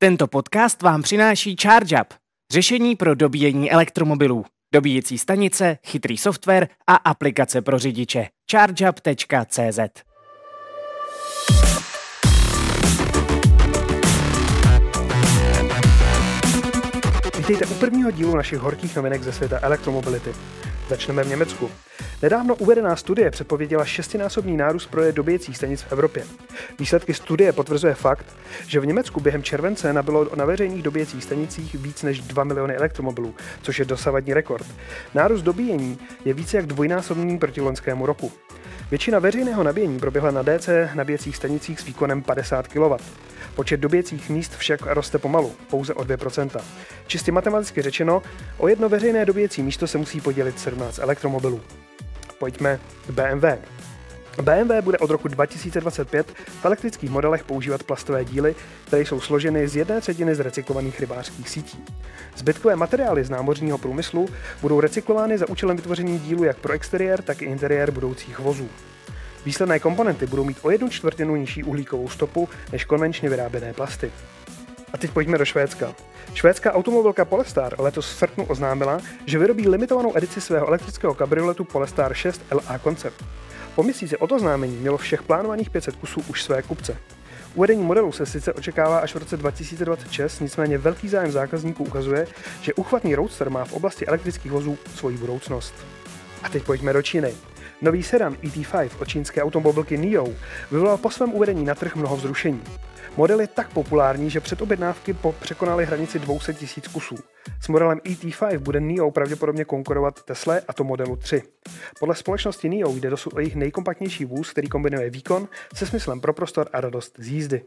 Tento podcast vám přináší ChargeUp, řešení pro dobíjení elektromobilů, dobíjecí stanice, chytrý software a aplikace pro řidiče. ChargeUp.cz Vítejte u prvního dílu našich horkých novinek ze světa elektromobility. Začneme v Německu. Nedávno uvedená studie předpověděla šestinásobný nárůst prodeje dobíjecích stanic v Evropě. Výsledky studie potvrzuje fakt, že v Německu během července nabylo na veřejných dobíjecích stanicích víc než 2 miliony elektromobilů, což je dosavadní rekord. Nárůst dobíjení je více jak dvojnásobný proti loňskému roku. Většina veřejného nabíjení proběhla na DC nabíjecích stanicích s výkonem 50 kW. Počet dobíjecích míst však roste pomalu, pouze o 2%. Čistě matematicky řečeno, o jedno veřejné dobíjecí místo se musí podělit 17 elektromobilů. Pojďme k BMW. BMW bude od roku 2025 v elektrických modelech používat plastové díly, které jsou složeny z jedné třetiny z recyklovaných rybářských sítí. Zbytkové materiály z námořního průmyslu budou recyklovány za účelem vytvoření dílu jak pro exteriér, tak i interiér budoucích vozů. Výsledné komponenty budou mít o jednu čtvrtinu nižší uhlíkovou stopu než konvenčně vyráběné plasty. A teď pojďme do Švédska. Švédská automobilka Polestar letos v srpnu oznámila, že vyrobí limitovanou edici svého elektrického kabrioletu Polestar 6 LA Concept. Po měsíci od oznámení mělo všech plánovaných 500 kusů už své kupce. Uvedení modelu se sice očekává až v roce 2026, nicméně velký zájem zákazníků ukazuje, že uchvatný Roadster má v oblasti elektrických vozů svoji budoucnost. A teď pojďme do Číny. Nový sedan ET5 od čínské automobilky NIO vyvolal po svém uvedení na trh mnoho vzrušení. Model je tak populární, že předobjednávky překonaly hranici 200 000 kusů. S modelem ET5 bude NIO pravděpodobně konkurovat Tesla a to modelu 3. Podle společnosti NIO jde dosud o jejich nejkompaktnější vůz, který kombinuje výkon se smyslem pro prostor a radost z jízdy.